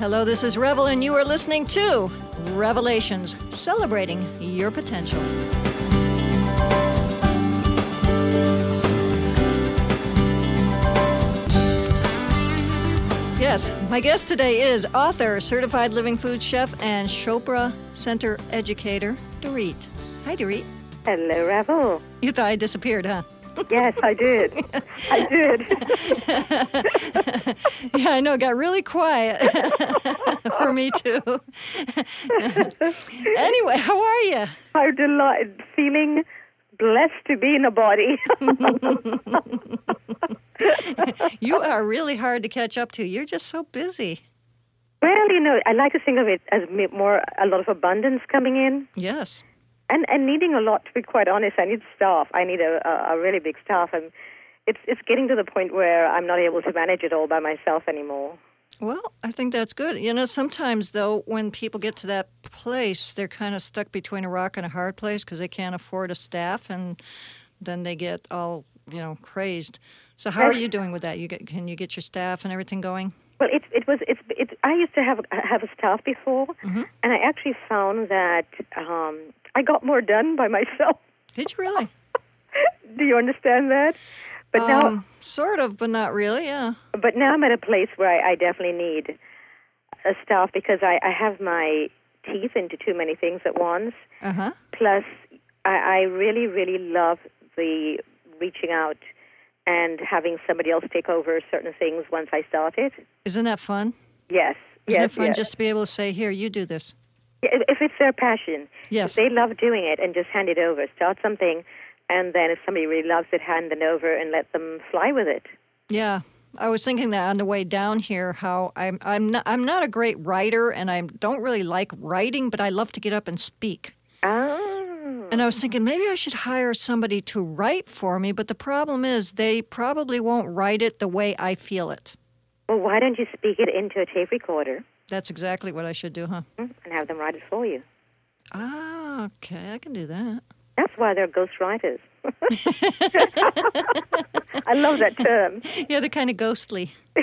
Hello, this is Revel, and you are listening to Revelations, celebrating your potential. Yes, my guest today is author, certified living food chef, and Chopra Center educator, Dorit. Hi, Dorit. Hello, Revel. You thought I disappeared, huh? Yes, I did. I did. yeah, I know. It got really quiet for me too. anyway, how are you? I'm delighted, feeling blessed to be in a body. you are really hard to catch up to. You're just so busy. Well, you know, I like to think of it as more a lot of abundance coming in. Yes. And and needing a lot. To be quite honest, I need staff. I need a, a, a really big staff, and it's it's getting to the point where I'm not able to manage it all by myself anymore. Well, I think that's good. You know, sometimes though, when people get to that place, they're kind of stuck between a rock and a hard place because they can't afford a staff, and then they get all you know crazed. So, how are you doing with that? You get can you get your staff and everything going? Well, it it was it's it. I used to have have a staff before, mm-hmm. and I actually found that um, I got more done by myself. Did you really? Do you understand that? But um, now, sort of, but not really. Yeah. But now I'm at a place where I, I definitely need a staff because I, I have my teeth into too many things at once. Uh-huh. Plus, I, I really, really love the reaching out and having somebody else take over certain things once I start it. Isn't that fun? Yes. Isn't yes, it fun yes. just to be able to say, "Here, you do this." If it's their passion, yes, if they love doing it, and just hand it over. Start something, and then if somebody really loves it, hand it over and let them fly with it. Yeah, I was thinking that on the way down here, how I'm I'm not I'm not a great writer, and I don't really like writing, but I love to get up and speak. Oh. And I was thinking maybe I should hire somebody to write for me, but the problem is they probably won't write it the way I feel it. Well, why don't you speak it into a tape recorder? That's exactly what I should do, huh? And have them write it for you. Ah, okay, I can do that. That's why they're ghostwriters. I love that term. Yeah, they're kind of ghostly.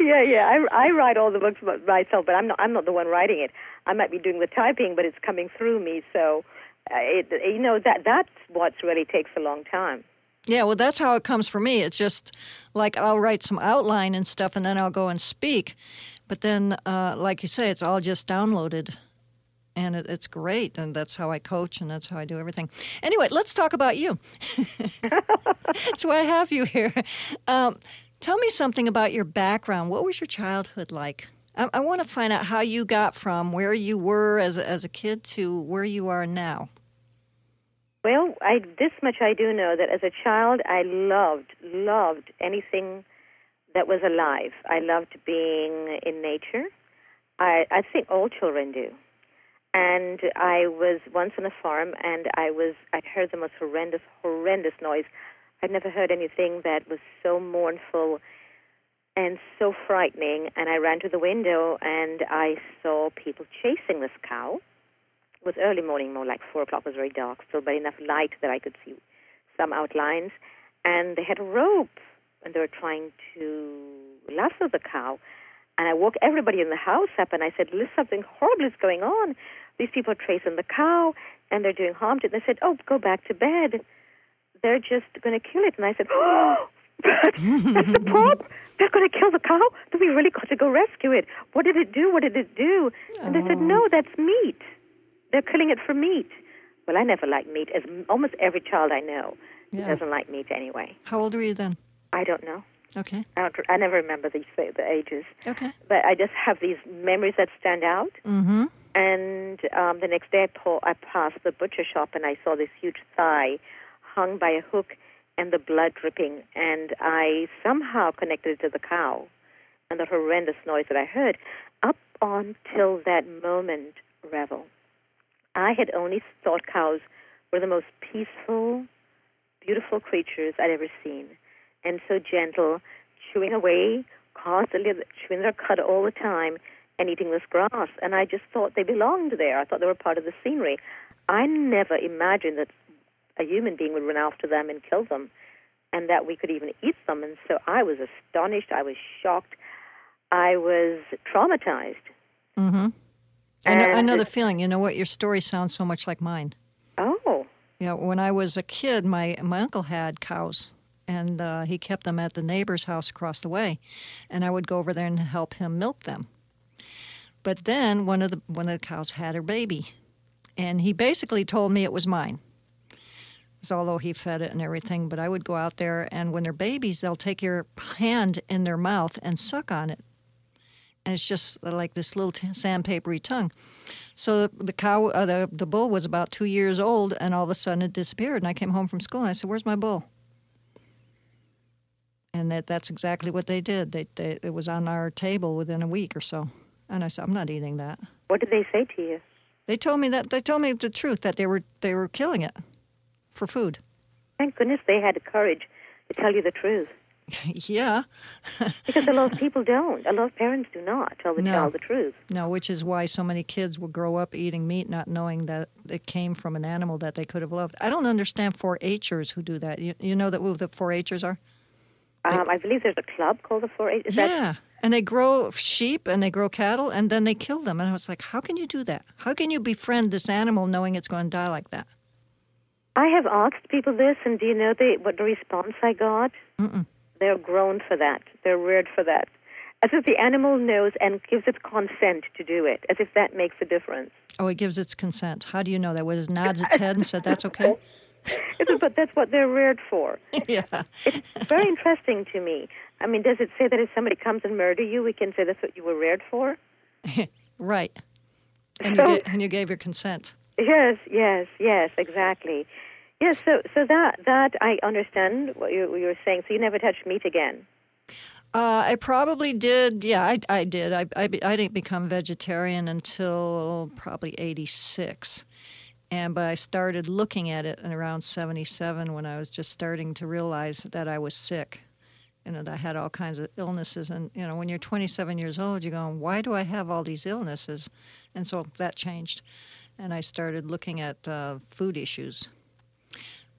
yeah, yeah. I, I write all the books myself, but I'm not. I'm not the one writing it. I might be doing the typing, but it's coming through me. So, uh, it, you know that that's what really takes a long time. Yeah, well, that's how it comes for me. It's just like I'll write some outline and stuff, and then I'll go and speak. But then, uh, like you say, it's all just downloaded, and it, it's great. And that's how I coach, and that's how I do everything. Anyway, let's talk about you. that's why I have you here. Um, tell me something about your background. What was your childhood like? I, I want to find out how you got from where you were as a, as a kid to where you are now. Well, I this much I do know that as a child I loved loved anything that was alive. I loved being in nature. I I think all children do. And I was once on a farm and I was I heard the most horrendous horrendous noise. I'd never heard anything that was so mournful and so frightening and I ran to the window and I saw people chasing this cow it was early morning, more like four o'clock. It was very dark still, but enough light that I could see some outlines. And they had a rope, and they were trying to lasso the cow. And I woke everybody in the house up, and I said, "Listen, something horrible is going on. These people are chasing the cow, and they're doing harm to it." And they said, "Oh, go back to bed. They're just going to kill it." And I said, "Oh." That's the problem. They're going to kill the cow. Then we really got to go rescue it. What did it do? What did it do? And they said, oh. no, that's meat. They're killing it for meat. Well, I never liked meat. As almost every child I know Yeah. doesn't like meat anyway. How old were you then? I don't know. Okay. I, don't, I never remember the, the ages. Okay. But I just have these memories that stand out. Mm-hmm. And um, the next day, I, I passed the butcher shop and I saw this huge thigh hung by a hook and the blood dripping. And I somehow connected it to the cow and the horrendous noise that I heard. Up until that moment, Revel, I had only thought cows were the most peaceful, beautiful creatures I'd ever seen, and so gentle, chewing away, constantly chewing their cud all the time, and eating this grass. And I just thought they belonged there. I thought they were part of the scenery. I never imagined that a human being would run after them and kill them, and that we could even eat them. And so I was astonished. I was shocked. I was traumatized. Mm-hmm. I know, I know the feeling. You know what? Your story sounds so much like mine. Oh, Yeah, when I was a kid, my my uncle had cows, and uh, he kept them at the neighbor's house across the way, and I would go over there and help him milk them. But then one of the one of the cows had her baby, and he basically told me it was mine. although he fed it and everything, but I would go out there, and when they're babies, they'll take your hand in their mouth and suck on it, and it's just like this little t- sandpapery tongue. So the, the cow, uh, the the bull was about two years old, and all of a sudden it disappeared. And I came home from school, and I said, "Where's my bull?" And that that's exactly what they did. They, they it was on our table within a week or so, and I said, "I'm not eating that." what did they say to you? They told me that they told me the truth that they were they were killing it for food. Thank goodness they had the courage to tell you the truth. yeah, Because a lot of people don't. A lot of parents do not tell the No. child the truth. no, which is why so many kids will grow up eating meat, not knowing that it came from an animal that they could have loved. I don't understand 4-Hers who do that. You, you know that who the 4-Hers are? Um, I believe there's a club called the 4-H. Is that yeah. And they grow sheep and they grow cattle and then they kill them. And I was like, how can you do that? How can you befriend this animal knowing it's going to die like that? I have asked people this, and do you know the, what the response I got? Mm-mm. They're grown for that. They're reared for that. As if the animal knows and gives its consent to do it, as if that makes a difference. Oh, it gives its consent. How do you know that? Was it nods its head and said that's okay? But that's what they're reared for. yeah. It's very interesting to me. I mean, does it say that if somebody comes and murder you, we can say that's what you were reared for? Right. And you, So- ga- and you gave your consent. Yes, yes, yes, exactly. Yes, so so that that I understand what you, what you were saying. So you never touched meat again. Uh, I probably did. Yeah, I, I did. I, I, I didn't become vegetarian until probably 86. And but I started looking at it in around 77 when I was just starting to realize that I was sick. You know, that I had all kinds of illnesses. And, you know, when you're 27 years old, you're going, why do I have all these illnesses? And so that changed. And I started looking at uh, food issues.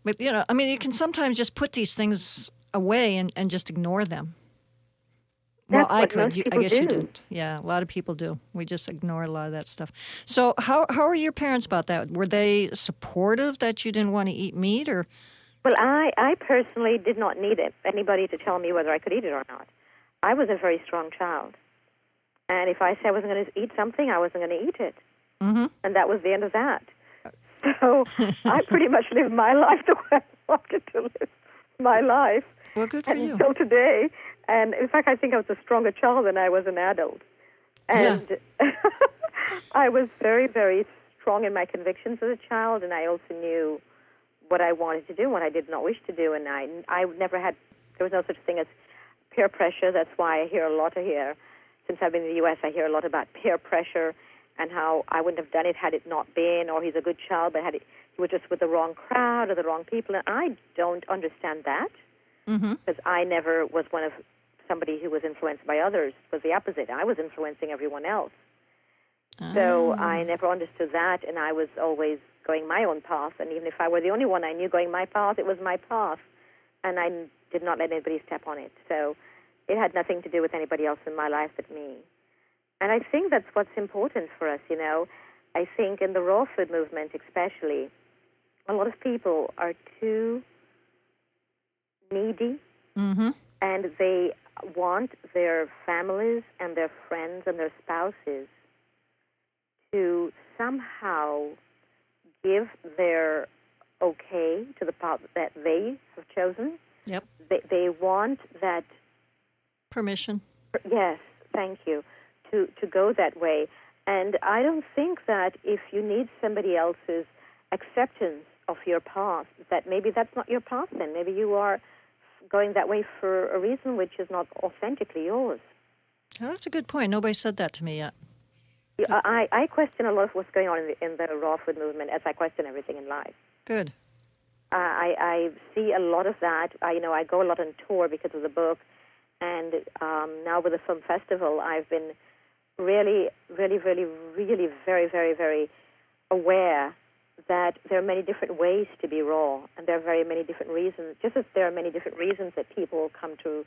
But, you know, I mean, you can sometimes just put these things away and, and just ignore them. Well, I could. You, I guess you didn't. Yeah, a lot of people do. We just ignore a lot of that stuff. So, how how are your parents about that? Were they supportive that you didn't want to eat meat, or Well, I I personally did not need it, anybody to tell me whether I could eat it or not. I was a very strong child, and if I said I wasn't going to eat something, I wasn't going to eat it, Mhm. and that was the end of that. So I pretty much lived my life the way I wanted to live my life. well, good for you. until today. And in fact, I think I was a stronger child than I was an adult. And I was very, very strong in my convictions as a child, and I also knew what I wanted to do, what I did not wish to do. And I, I never had, there was no such thing as peer pressure. That's why I hear a lot of here. Since I've been in the U.S., I hear a lot about peer pressure and how I wouldn't have done it had it not been, or he's a good child, but had it, he was just with the wrong crowd or the wrong people. And I don't understand that Mm-hmm. because I never was one of somebody who was influenced by others. It was the opposite. I was influencing everyone else. So I never understood that, and I was always going my own path. And even if I were the only one I knew going my path, it was my path, and I did not let anybody step on it. So it had nothing to do with anybody else in my life but me. And I think that's what's important for us. You know, I think in the raw food movement, especially, a lot of people are too needy Mm-hmm. and they want their families and their friends and their spouses to somehow give their okay to the path that they have chosen. Yep. They, they want that, Permission. yes, thank you, to, to go that way. And I don't think that if you need somebody else's acceptance of your path, that maybe that's not your path then. Maybe you are going that way for a reason which is not authentically yours. Oh, that's a good point. Nobody said that to me yet. You- I, I question a lot of what's going on in the, in the raw food movement as I question everything in life. Good. Uh, I, I see a lot of that. I, you know, I go a lot on tour because of the book, and um, now with the film festival, I've been really, really, really, really very, very, very aware that there are many different ways to be raw, and there are very many different reasons. Just as there are many different reasons that people come to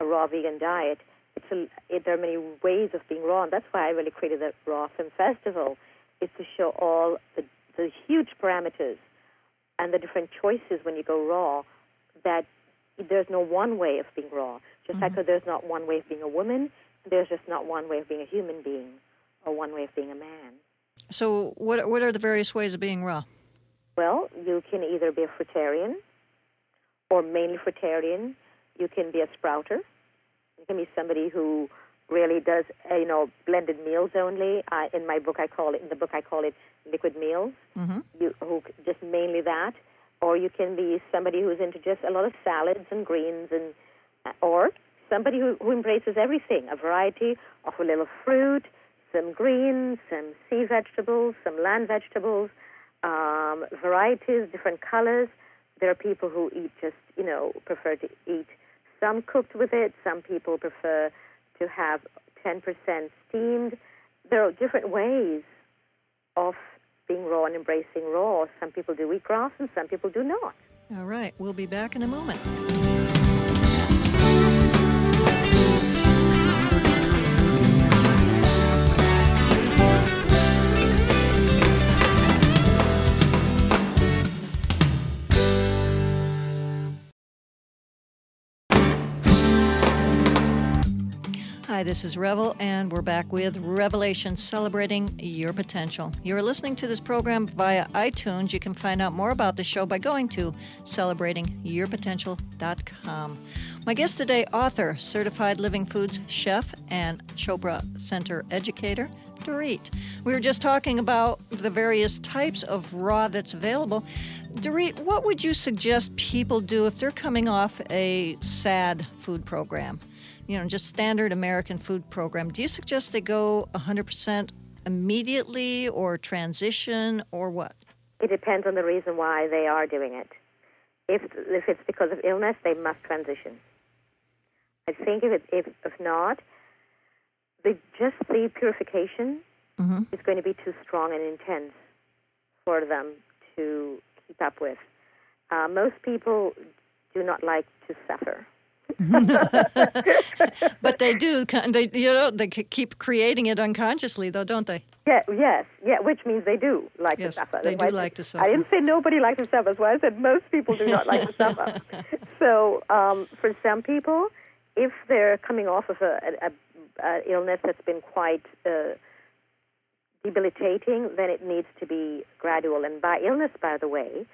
a raw vegan diet, it's a, it, there are many ways of being raw, and that's why I really created the Raw Film Festival, is to show all the, the huge parameters and the different choices when you go raw. That there's no one way of being raw. Just Mm-hmm. like there's not one way of being a woman, there's just not one way of being a human being or one way of being a man. So, what what are the various ways of being raw? Well, you can either be a fruitarian or mainly fruitarian. You can be a sprouter. You can be somebody who really does, uh, you know, blended meals only. Uh, in my book, I call it in the book I call it liquid meals. Mm-hmm. You who just mainly that, or you can be somebody who's into just a lot of salads and greens, and uh, or somebody who, who embraces everything, a variety of a little fruit, some greens, some sea vegetables, some land vegetables, um, varieties, different colors. There are people who eat just, you know, prefer to eat some cooked with it. Some people prefer to have 10% steamed. There are different ways of being raw and embracing raw. Some people do wheatgrass and some people do not. All right, we'll be back in a moment. Hi, this is Revel, and we're back with Revelation celebrating your potential. You're listening to this program via iTunes. You can find out more about the show by going to celebratingyourpotential.com. My guest today, author, certified living foods chef, and Chopra Center educator, Dorit. We were just talking about the various types of raw that's available. Dorit, what would you suggest people do if they're coming off a SAD food program? You know, just standard American food program. Do you suggest they go 100% immediately or transition or what? It depends on the reason why they are doing it. If, if it's because of illness, they must transition. I think if, it, if, if not, the, just the purification Mm-hmm. is going to be too strong and intense for them to keep up with. Uh, most people do not like to suffer. But they do. They, you know, they keep creating it unconsciously, though, don't they? Yeah, yes, yeah, which means they do like Yes, to suffer. they That's do I said- like to I didn't say nobody likes to suffer. Why I said most people do not like to suffer. So, um, for some people, if they're coming off of a, a, a illness that's been quite uh, debilitating, then it needs to be gradual. And by illness, by the way,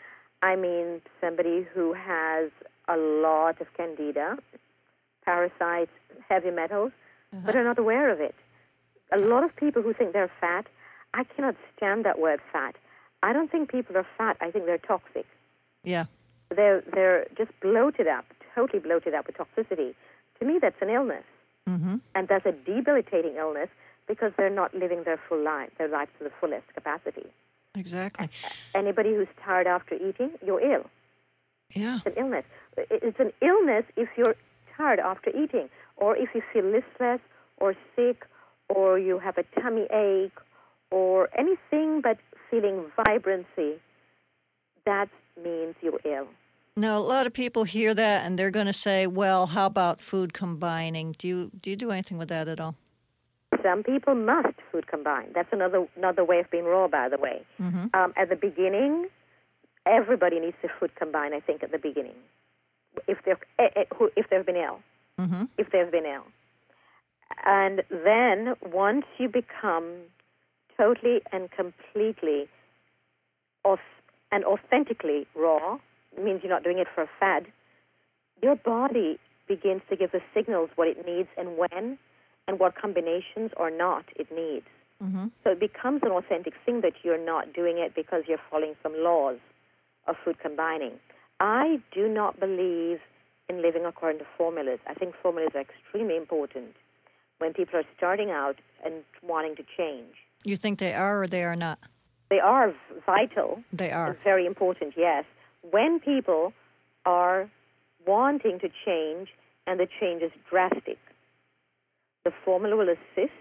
I mean somebody who has a lot of candida, parasites, heavy metals, but are not aware of it. A lot of people who think they're fat, I cannot stand that word fat. I don't think people are fat. I think they're toxic. Yeah. They're they're just bloated up, totally bloated up with toxicity. To me, that's an illness, Mm-hmm. and that's a debilitating illness because they're not living their full life, their life to the fullest capacity. Exactly. Anybody who's tired after eating, you're ill. Yeah. It's an illness. It's an illness if you're tired after eating, or if you feel listless or sick, or you have a tummy ache, or anything but feeling vibrancy. That means you're ill. Now, a lot of people hear that and they're going to say, "Well, how about food combining?" Do you do you do anything with that at all? Some people must food combine. That's another another way of being raw, by the way. Mm-hmm. Um, at the beginning, everybody needs to food combine. I think at the beginning, if they're eh, eh, if they've been ill, Mm-hmm. if they've been ill, and then once you become totally and completely off and authentically raw, means you're not doing it for a fad. Your body begins to give the signals what it needs and when, and what combinations or not it needs. Mm-hmm. So it becomes an authentic thing that you're not doing it because you're following some laws of food combining. I do not believe in living according to formulas. I think formulas are extremely important when people are starting out and wanting to change. You think they are or they are not? They are vital They are. very important, yes. When people are wanting to change and the change is drastic, the formula will assist,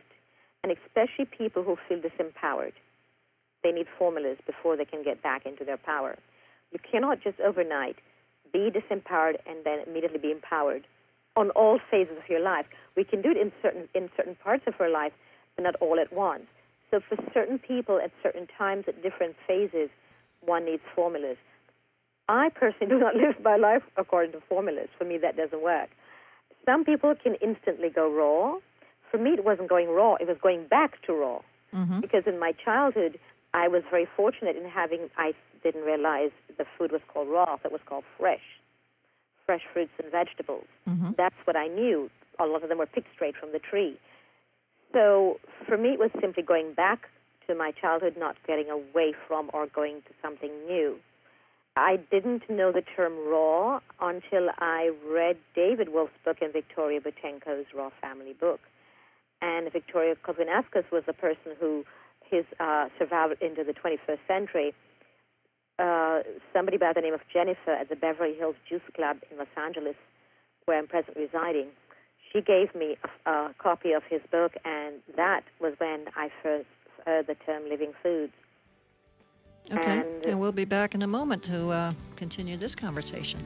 and especially people who feel disempowered. They need formulas before they can get back into their power. You cannot just overnight be disempowered and then immediately be empowered. on all phases of your life. We can do it in certain in certain parts of our life, but not all at once. So for certain people at certain times at different phases, one needs formulas. I personally do not live my life according to formulas. For me, that doesn't work. Some people can instantly go raw. For me, it wasn't going raw, it was going back to raw. Mm-hmm. Because in my childhood, I was very fortunate in having, I didn't realize the food was called raw, it was called fresh. Fresh fruits and vegetables. Mm-hmm. That's what I knew. A lot of them were picked straight from the tree. So for me, it was simply going back to my childhood, not getting away from or going to something new. I didn't know the term raw until I read David Wolfe's book and Victoria Boutenko's Raw Family book. And Viktoras Kulvinskas was the person who his uh, survived into the 21st century. Uh, somebody by the name of Jennifer at the Beverly Hills Juice Club in Los Angeles, where I'm presently residing, she gave me a, a copy of his book, and that was when I first heard the term living foods. Okay. And- And, we'll be back in a moment to uh, continue this conversation.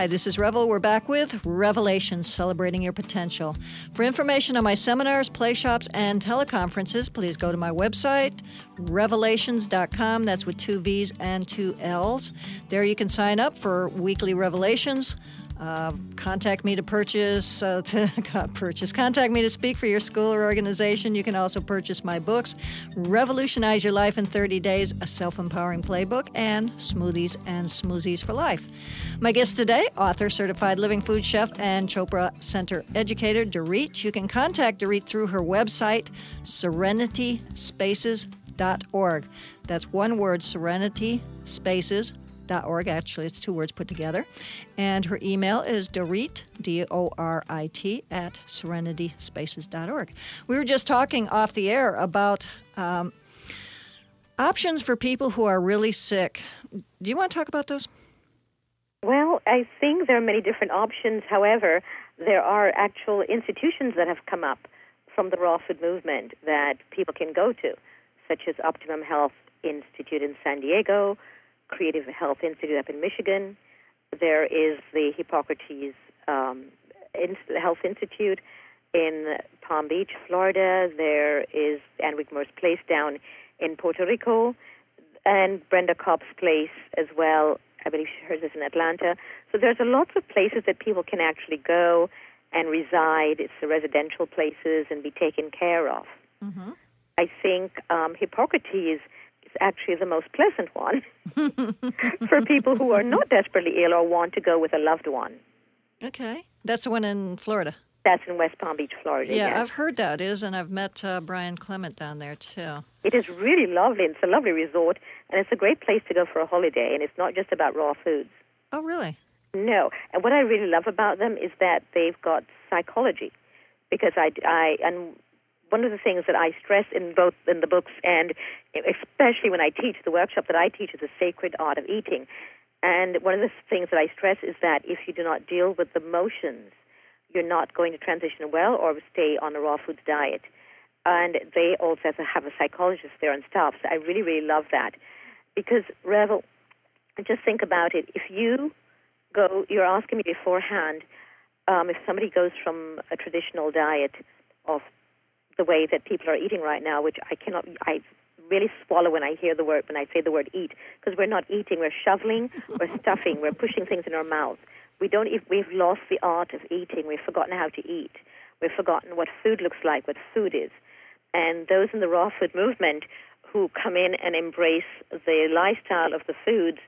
Hi, this is Revel. We're back with Revelations, celebrating your potential. For information on my seminars, play shops, and teleconferences, please go to my website, revelations.com. That's with two V's and two L's. There you can sign up for weekly revelations. Uh, contact me to purchase, uh, to purchase, contact me to speak for your school or organization. You can also purchase my books, Revolutionize Your Life in 30 Days, a self empowering playbook, and Smoothies and Smoothies for Life. My guest today, author, certified living food chef, and Chopra Center educator, Dorit. You can contact Dorit through her website, serenityspaces.org. That's one word, Serenity Spaces org. Actually, it's two words put together. And her email is Dorit, D O R I T, at serenityspaces.org. We were just talking off the air about um, options for people who are really sick. Do you want to talk about those? Well, I think there are many different options. However, there are actual institutions that have come up from the raw food movement that people can go to, such as Optimum Health Institute in San Diego, Creative Health Institute up in Michigan. There is the Hippocrates um, Health Institute in Palm Beach, Florida. There is Ann Wigmore's Place down in Puerto Rico, and Brenda Cobb's Place as well. I believe hers is in Atlanta. So there's a lots of places that people can actually go and reside. It's the residential places and be taken care of. Mm-hmm. I think um, Hippocrates actually the most pleasant one for people who are not desperately ill or want to go with a loved one. Okay. That's the one in Florida. That's in West Palm Beach, Florida. Yeah, yes. I've heard that is, and I've met uh, Brian Clement down there too. It is really lovely. It's a lovely resort, and it's a great place to go for a holiday. And it's not just about raw foods. Oh, really? No. And what I really love about them is that they've got psychology, because I, I and one of the things that I stress in both in the books and especially when I teach the workshop that I teach is the sacred art of eating. And one of the things that I stress is that if you do not deal with the motions, you're not going to transition well or stay on a raw foods diet. And they also have a psychologist there and stuff. So I really, really love that. Because, Revel, just think about it. If you go, you're asking me beforehand, um, if somebody goes from a traditional diet of the way that people are eating right now, which I cannot, I really swallow when I hear the word, when I say the word eat, because we're not eating, we're shoveling, we're stuffing, we're pushing things in our mouth. We don't, we've lost the art of eating. We've forgotten how to eat. We've forgotten what food looks like, what food is. And those in the raw food movement who come in and embrace the lifestyle of the foods,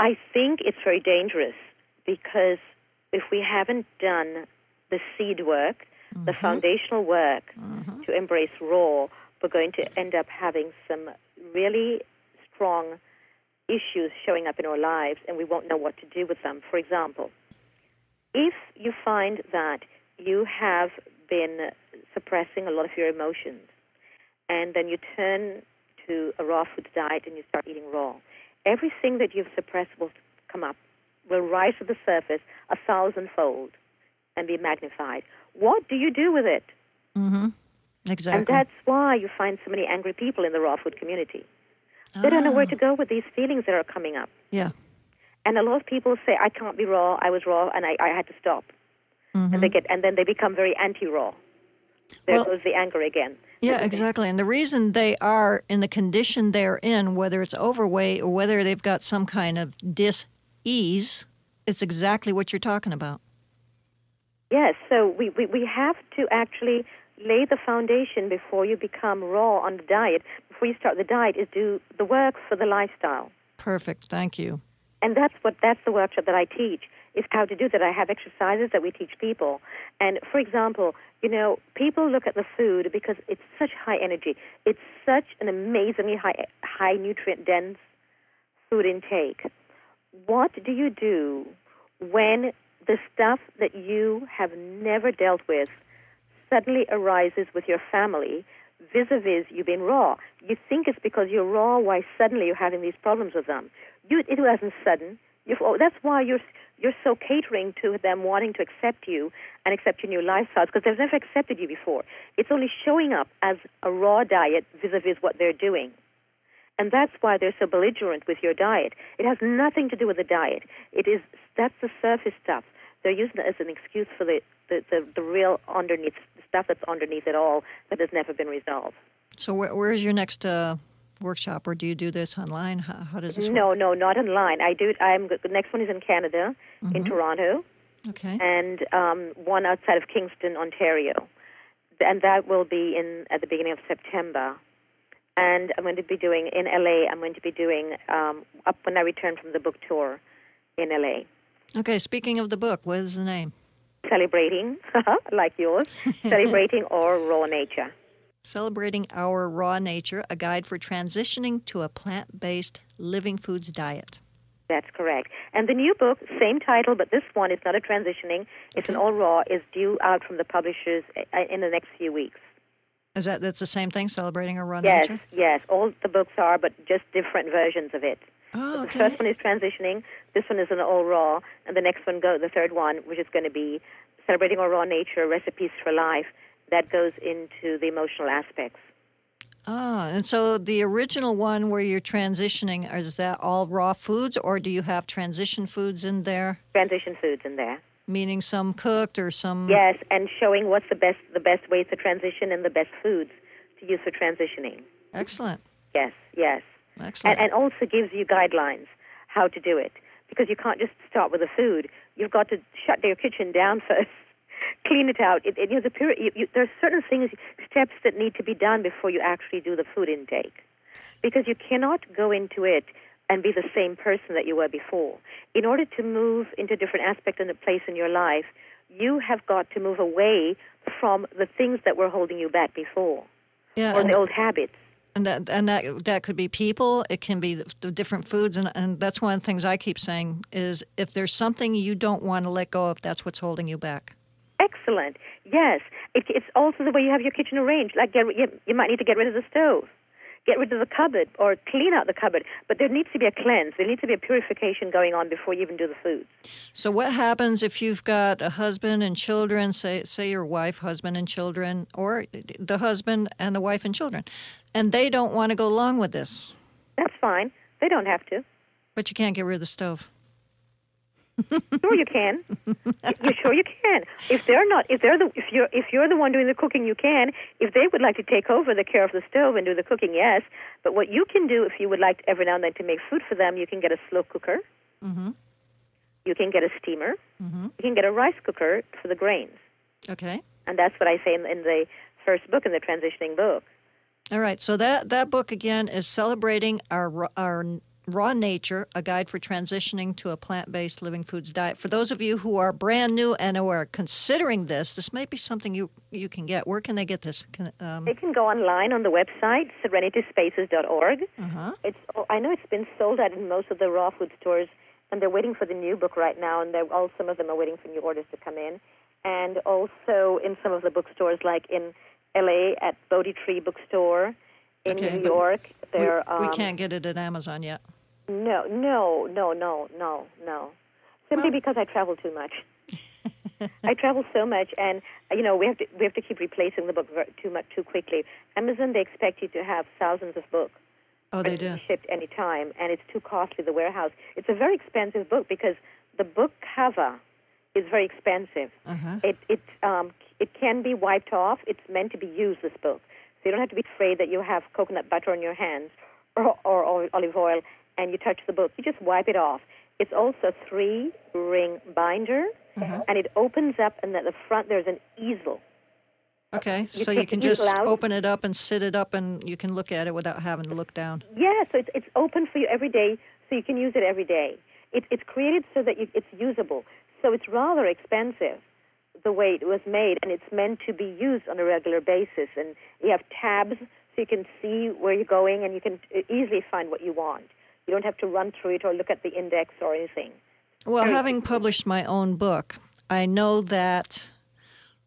I think it's very dangerous because if we haven't done the seed work, the mm-hmm. foundational work mm-hmm. to embrace raw, we're going to end up having some really strong issues showing up in our lives and we won't know what to do with them. For example, if you find that you have been suppressing a lot of your emotions and then you turn to a raw food diet and you start eating raw, everything that you've suppressed will come up, will rise to the surface a thousandfold. And be magnified. What do you do with it? Mm-hmm. Exactly. And that's why you find so many angry people in the raw food community. They don't know where Ah. to go with these feelings that are coming up. Yeah. And a lot of people say, I can't be raw, I was raw, and I, I had to stop. Mhm. And they get and then they become very anti raw. There Well- goes the anger again. Yeah, exactly. And the reason they are in the condition they're in, whether it's overweight or whether they've got some kind of dis-ease, it's exactly what you're talking about. Yes, so we, we, we have to actually lay the foundation before you become raw on the diet. Before you start the diet, is do the work for the lifestyle. Perfect. Thank you. And that's what that's the workshop that I teach is how to do that. I have exercises that we teach people. And for example, you know, people look at the food because it's such high energy. It's such an amazingly high high nutrient dense food intake. What do you do when the stuff that you have never dealt with suddenly arises with your family vis-a-vis you being raw? You think it's because you're raw why suddenly you're having these problems with them. You, it wasn't sudden. You've, oh, that's why you're you're so catering to them wanting to accept you and accept your new lifestyles because they've never accepted you before. It's only showing up as a raw diet vis-a-vis what they're doing. And that's why they're so belligerent with your diet. It has nothing to do with the diet. It is that's the surface stuff. They're using it as an excuse for the, the, the, the real underneath stuff that's underneath it all that has never been resolved. So where, where is your next uh, workshop, or do you do this online? How, how does this No, work? no, not online. I do. I'm the next one is in Canada, in Toronto, Okay. and um, one outside of Kingston, Ontario, and that will be in at the beginning of September. And I'm going to be doing in LA. I'm going to be doing um, up when I return from the book tour in LA, Okay. Speaking of the book, what is the name? celebrating like yours, celebrating our raw nature. Celebrating Our Raw Nature, a guide for transitioning to a plant based living foods diet. That's correct. And the new book, same title, but this one is not a transitioning. It's an all raw. Is due out from the publishers uh, in the next few weeks. Is that that's the same thing? Celebrating Our Raw Yes, Nature? yes. yes. All the books are, but just different versions of it. Oh, The first one is transitioning. This one is an all raw, and the next one go. The third one, which is going to be celebrating our raw nature, recipes for life. That goes into the emotional aspects. Ah, and so the original one where you're transitioning, is that all raw foods or do you have transition foods in there? Transition foods in there. Meaning some cooked or some. Yes, and showing what's the best the best ways to transition and the best foods to use for transitioning. Excellent. Yes, yes. Excellent. and, and also gives you guidelines how to do it because you can't just start with the food. You've got to shut your kitchen down first, clean it out. It, it, you know, the period, you, you, there are certain things, steps that need to be done before you actually do the food intake, because you cannot go into it and be the same person that you were before. In order to move into a different aspect and a place in your life, you have got to move away from the things that were holding you back before yeah, or the old habits. And that and that that could be people. It can be the, different foods, and and that's one of the things I keep saying is if there's something you don't want to let go of, that's what's holding you back. Excellent. Yes, it, it's also the way you have your kitchen arranged. Like, get, you, you might need to get rid of the stove, get rid of the cupboard, or clean out the cupboard. But there needs to be a cleanse. There needs to be a purification going on before you even do the foods. So what happens if you've got a husband and children, say say your wife, husband and children, or the husband and the wife and children, and they don't want to go along with this, That's fine. They don't have to. but you can't get rid of the stove. Sure, you can. you sure you can. If they're not, if they're the, if you're, if you're the one doing the cooking, you can. If they would like to take over the care of the stove and do the cooking, yes. But what you can do, if you would like every now and then to make food for them, you can get a slow cooker. Mm-hmm. You can get a steamer. Mm-hmm. You can get a rice cooker for the grains. Okay. And that's what I say in, in the first book, in the transitioning book. All right. So that that book again is celebrating our our raw nature, a guide for transitioning to a plant-based living foods diet. For those of you who are brand new and who are considering this, this might be something you you can get. Where can they get this? Can, um, They can go online on the website, serenityspaces.org. uh-huh. It's, oh, I know it's been sold out in most of the raw food stores, and they're waiting for the new book right now, and they're, all some of them are waiting for new orders to come in. And also in some of the bookstores, like in LA at Bodhi Tree Bookstore, in Okay, New York. We, They're, we um, can't get it at Amazon yet. No, no, no, no, no, no. Simply Well- because I travel too much. I travel so much, and you know we have to we have to keep replacing the book too much too quickly. Amazon they expect you to have thousands of books. Oh, they do. Shipped any time, and it's too costly. The warehouse. It's a very expensive book because the book cover is very expensive. Uh-huh. It it um it can be wiped off. It's meant to be used. This book, so you don't have to be afraid that you have coconut butter on your hands or, or, or olive oil and you touch the book. You just wipe it off. It's also a three ring binder, Uh-huh. and it opens up, and at the front there's an easel. Okay, You so you can just out. open it up and sit it up, and you can look at it without having to look down. Yeah, so it's it's open for you every day, so you can use it every day. It, it's created so that you, it's usable. So it's rather expensive the way it was made, and it's meant to be used on a regular basis. And you have tabs so you can see where you're going, and you can uh, easily find what you want. You don't have to run through it or look at the index or anything. Well, Very having published my own book, I know that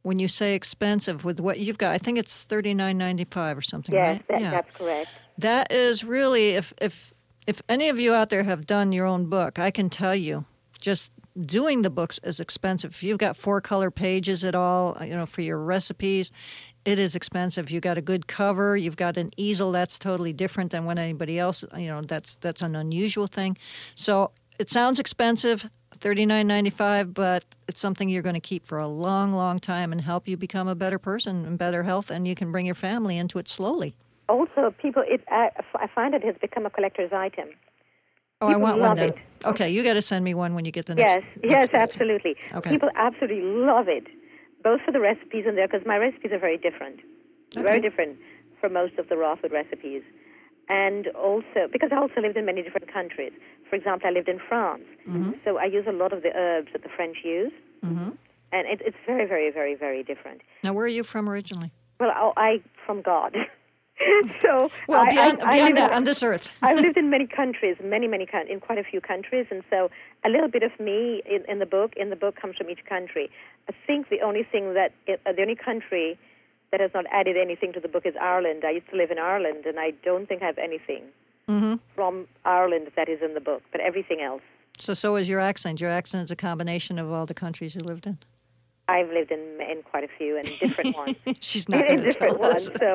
when you say expensive with what you've got, I think it's thirty nine ninety five or something, Yes, right? that, yeah, that's correct. that is really if if if any of you out there have done your own book, I can tell you, just doing the books is expensive. If you've got four color pages at all, you know, for your recipes, it is expensive. You got a good cover, you've got an easel that's totally different than what anybody else, you know, that's that's an unusual thing. So it sounds expensive, thirty nine ninety five, but it's something you're going to keep for a long, long time and help you become a better person and better health, and you can bring your family into it slowly. Also, people, it, I, I find it has become a collector's item. Oh, I want one then. it. Okay, you got to send me one when you get the next. Yes, next yes, absolutely. Okay. People absolutely love it, both for the recipes in there, because my recipes are very different, Okay. very different from most of the raw food recipes. And also, because I also lived in many different countries. For example, I lived in France, Mm-hmm. so I use a lot of the herbs that the French use, Mhm. and it, it's very, very, very, very different. Now, where are you from originally? Well, I, I from God. so Well, I, beyond, I, I beyond live that, in- on this earth. I've lived in many countries, many, many in quite a few countries, and so a little bit of me in, in the book. In the book comes from each country. I think the only thing that uh, the only country that has not added anything to the book is Ireland. I used to live in Ireland, and I don't think I have anything hmm from Ireland that is in the book, but everything else. So, so is your accent. Your accent is a combination of all the countries you lived in. I've lived in in quite a few and different ones. She's not in different ones. So,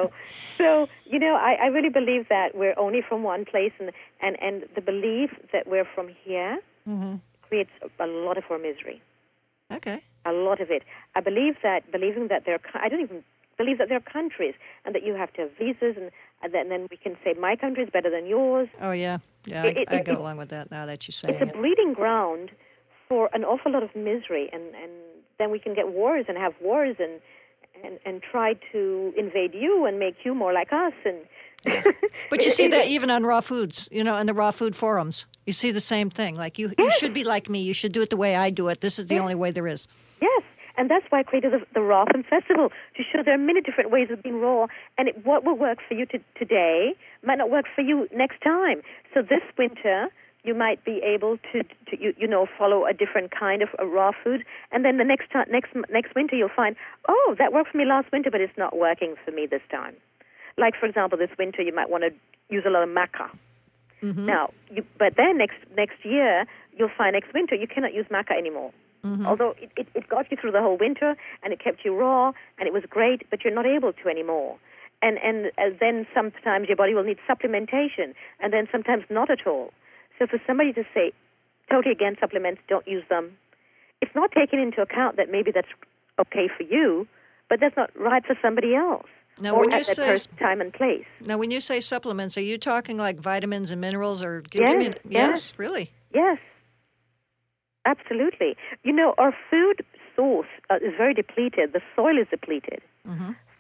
so you know, I, I really believe that we're only from one place, and and and the belief that we're from here Mhm. creates a, lot of our misery, Okay. a lot of it. I believe that believing that there, are, I don't even believe that there are countries, and that you have to have visas, and and then, then we can say my country is better than yours. Oh yeah, yeah. It- it- I, I go it- along with that now that you say It's a breeding ground for an awful lot of misery, and and then we can get wars and have wars and. And, and try to invade you and make you more like us and But you see that even on raw foods, you know, in the raw food forums, you see the same thing. Like you, you Yes. should be like me. You should do it the way I do it. This is the only way there is. Yes, and that's why I created the, the Raw Film Festival to show there are many different ways of being raw, and it, what will work for you to, today might not work for you next time. So this winter, you might be able to, to you, you know, follow a different kind of uh, raw food, and then the next time, next next winter, you'll find, oh, that worked for me last winter, but it's not working for me this time. Like for example, this winter, you might want to use a lot of maca. Now, you, but then next next year, you'll find next winter you cannot use maca anymore. Although it, it, it got you through the whole winter and it kept you raw and it was great, but you're not able to anymore. And and uh, then sometimes your body will need supplementation, and then sometimes not at all. So for somebody to say totally against supplements, don't use them, it's not taking into account that maybe that's okay for you, but that's not right for somebody else. Now, or when you at that say- time and place. Now, when you say supplements, are you talking like vitamins and minerals, or give, Yes, give me? yes. yes, really. Yes, absolutely. You know, our food source uh, is very depleted. The soil is depleted.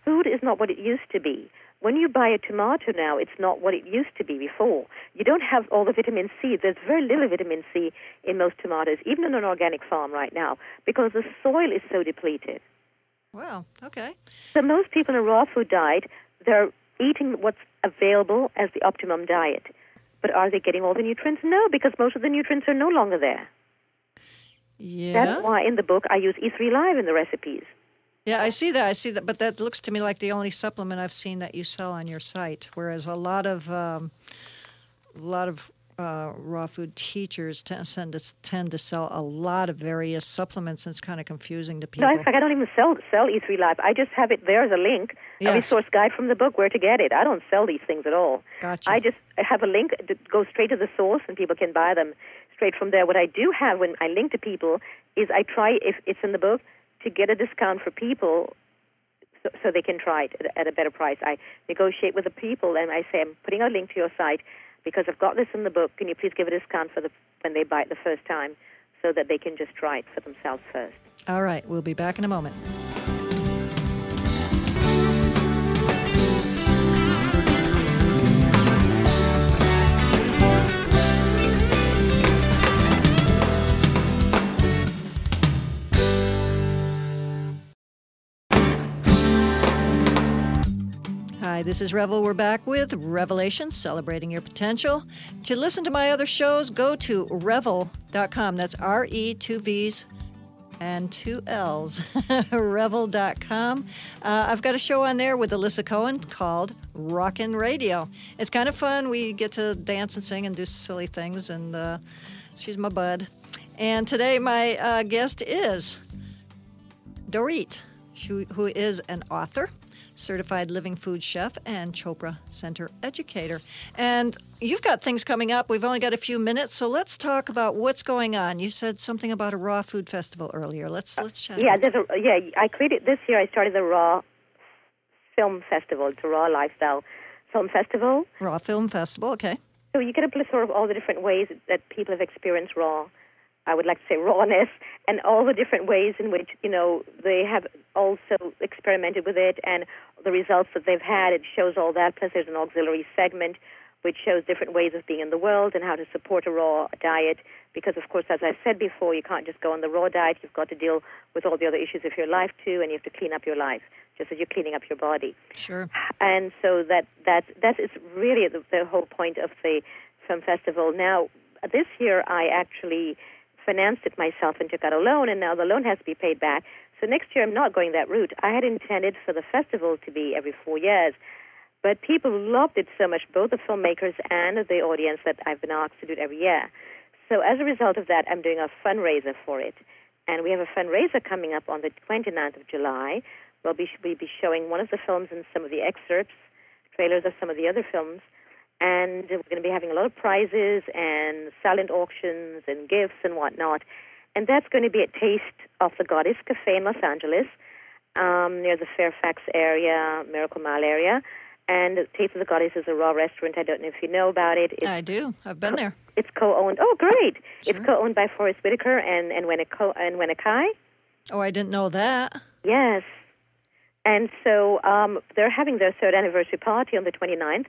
Food is not what it used to be. When you buy a tomato now, it's not what it used to be before. You don't have all the vitamin C. There's very little vitamin C in most tomatoes, even on an organic farm right now, because the soil is so depleted. Wow. Okay. So most people in a raw food diet, they're eating what's available as the optimum diet. But are they getting all the nutrients? No, because most of the nutrients are no longer there. Yeah. That's why in the book I use E3 Live in the recipes. Yeah, I see that. I see that, but that looks to me like the only supplement I've seen that you sell on your site. Whereas a lot of, um, a lot of uh, raw food teachers tend to, tend to sell a lot of various supplements, and it's kind of confusing to people. No, in fact, I don't even sell sell E3 Live. I just have it there as a link, Yes. a resource guide from the book where to get it. I don't sell these things at all. Gotcha. I just have a link that goes straight to the source, and people can buy them straight from there. What I do have when I link to people is I try, if it's in the book, to get a discount for people so, so they can try it at, a better price. I negotiate with the people, and I say, I'm putting a link to your site because I've got this in the book. Can you please give a discount for the when they buy it the first time, so that they can just try it for themselves first. All right, we'll be back in a moment. Hi, this is Revvell. We're back with Revelation, celebrating your potential. To listen to my other shows, go to revvell.com. That's R E two V's and two L's. revvell.com. Uh, I've got a show on there with Alyssa Cohen called Rockin' Radio. It's kind of fun. We get to dance and sing and do silly things, and uh, she's my bud. And today, my uh, guest is Dorit, who who is an author, certified living food chef, and Chopra Center educator. And you've got things coming up. We've only got a few minutes, so let's talk about what's going on. You said something about a raw food festival earlier. Let's uh, let's chat. Yeah, there's a, yeah. I created this year. I started the Raw Film Festival. It's a Raw Lifestyle Film Festival. raw film festival. Okay. So you get a plethora of all the different ways that people have experienced raw. I would like to say rawness, and all the different ways in which you know they have also experimented with it, and the results that they've had. It shows all that. Plus, there's an auxiliary segment which shows different ways of being in the world and how to support a raw diet. Because, of course, as I've said before, you can't just go on the raw diet. You've got to deal with all the other issues of your life too, and you have to clean up your life just as you're cleaning up your body Sure. and so that that that is really the, the whole point of the film festival. Now, this year I actually financed it myself and took out a loan, and now the loan has to be paid back. So next year I'm not going that route. I had intended for the festival to be every four years, but people loved it so much, both the filmmakers and the audience, that I've been asked to do it every year. So as a result of that, I'm doing a fundraiser for it. And we have a fundraiser coming up on the 29th of July. We'll be, we'll be showing one of the films and some of the excerpts, trailers of some of the other films. And we're going to be having a lot of prizes and silent auctions and gifts and whatnot. And that's going to be at Taste of the Goddess Cafe in Los Angeles, um, near the Fairfax area, Miracle Mile area. And Taste of the Goddess is a raw restaurant. I don't know if you know about it. It's I do. I've been there. it's co-owned. Oh, great! Sure. It's co-owned by Forest Whitaker and and Weneko and Wenakai. Oh, I didn't know that. Yes. And so um, they're having their third anniversary party on the 29th.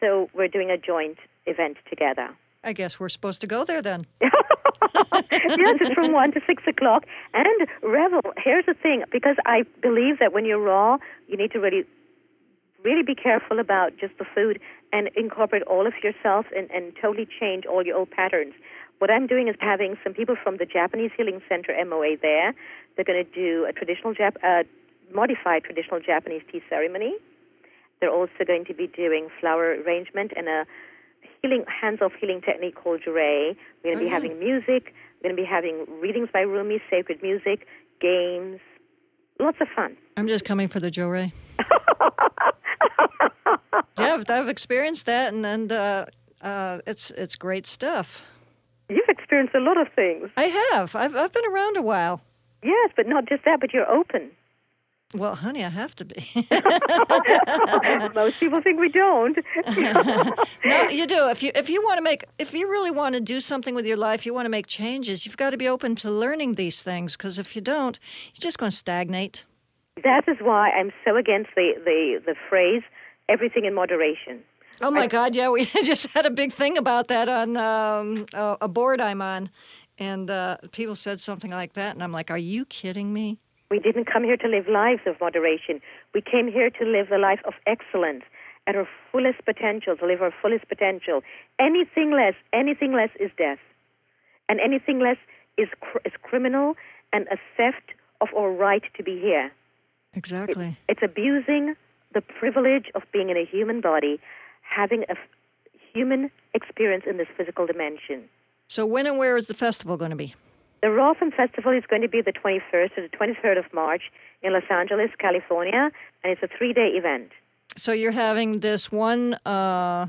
So we're doing a joint event together. I guess we're supposed to go there then. yes, it's from one to six o'clock. And Revvell. Here's the thing, because I believe that when you're raw, you need to really, really be careful about just the food and incorporate all of yourself and, and totally change all your old patterns. What I'm doing is having some people from the Japanese Healing Center MOA there. They're going to do a traditional Jap- uh, modified traditional Japanese tea ceremony. They're also going to be doing flower arrangement and a healing hands-off healing technique called Johrei. We're going to be yeah. having music. We're going to be having readings by Rumi, sacred music, games, lots of fun. I'm just coming for the Ray. yeah, I've, I've experienced that, and and uh, uh, it's it's great stuff. You've experienced a lot of things. I have. I've I've been around a while. Yes, but not just that, but you're open. Well, honey, I have to be. Most people think we don't. no, you do. If you if you want to make if you really want to do something with your life, you want to make changes. You've got to be open to learning these things because if you don't, you're just going to stagnate. that is why I'm so against the, the, the phrase everything in moderation. Oh my God! Yeah, we just had a big thing about that on um, a, a board I'm on, and uh, people said something like that, and I'm like, "Are you kidding me?" We didn't come here to live lives of moderation. We came here to live the life of excellence at our fullest potential, to live our fullest potential. Anything less, anything less is death. And anything less is, cr- is criminal and a theft of our right to be here. Exactly. It's abusing the privilege of being in a human body, having a f- human experience in this physical dimension. So, when and where is the festival going to be? The Raw Film Festival is going to be the 21st to the 23rd of March in Los Angeles, California, and it's a three day event. So, you're having this one uh,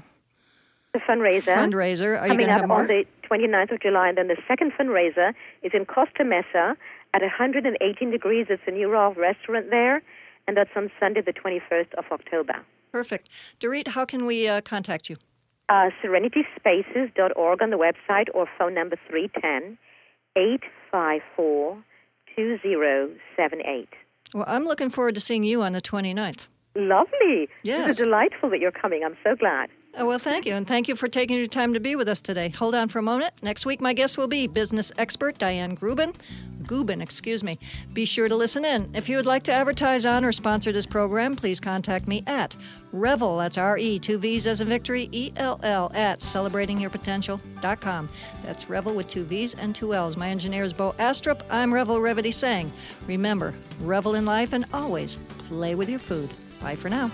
The fundraiser. fundraiser. Are you coming going to up have more? on the 29th of July, and then the second fundraiser is in Costa Mesa at 118 degrees. It's a new raw restaurant there, and that's on Sunday, the 21st of October. Perfect. Dorit, how can we uh, contact you? Uh, serenityspaces.org on the website or phone number 310 854 2078. Well, I'm looking forward to seeing you on the 29th. Lovely. Yes. Is delightful that you're coming. I'm so glad. Oh, well, thank you. And thank you for taking your time to be with us today. Hold on for a moment. Next week, my guest will be business expert Diane Grubin. Gubin, excuse me. Be sure to listen in. If you would like to advertise on or sponsor this program, please contact me at Revvell, that's R E, two V's as in victory, E L L, at celebratingyourpotential.com. That's Revvell with two V's and two L's. My engineer is Bo Astrup. I'm Revvell Revity saying, remember, revel in life and always play with your food. Bye for now.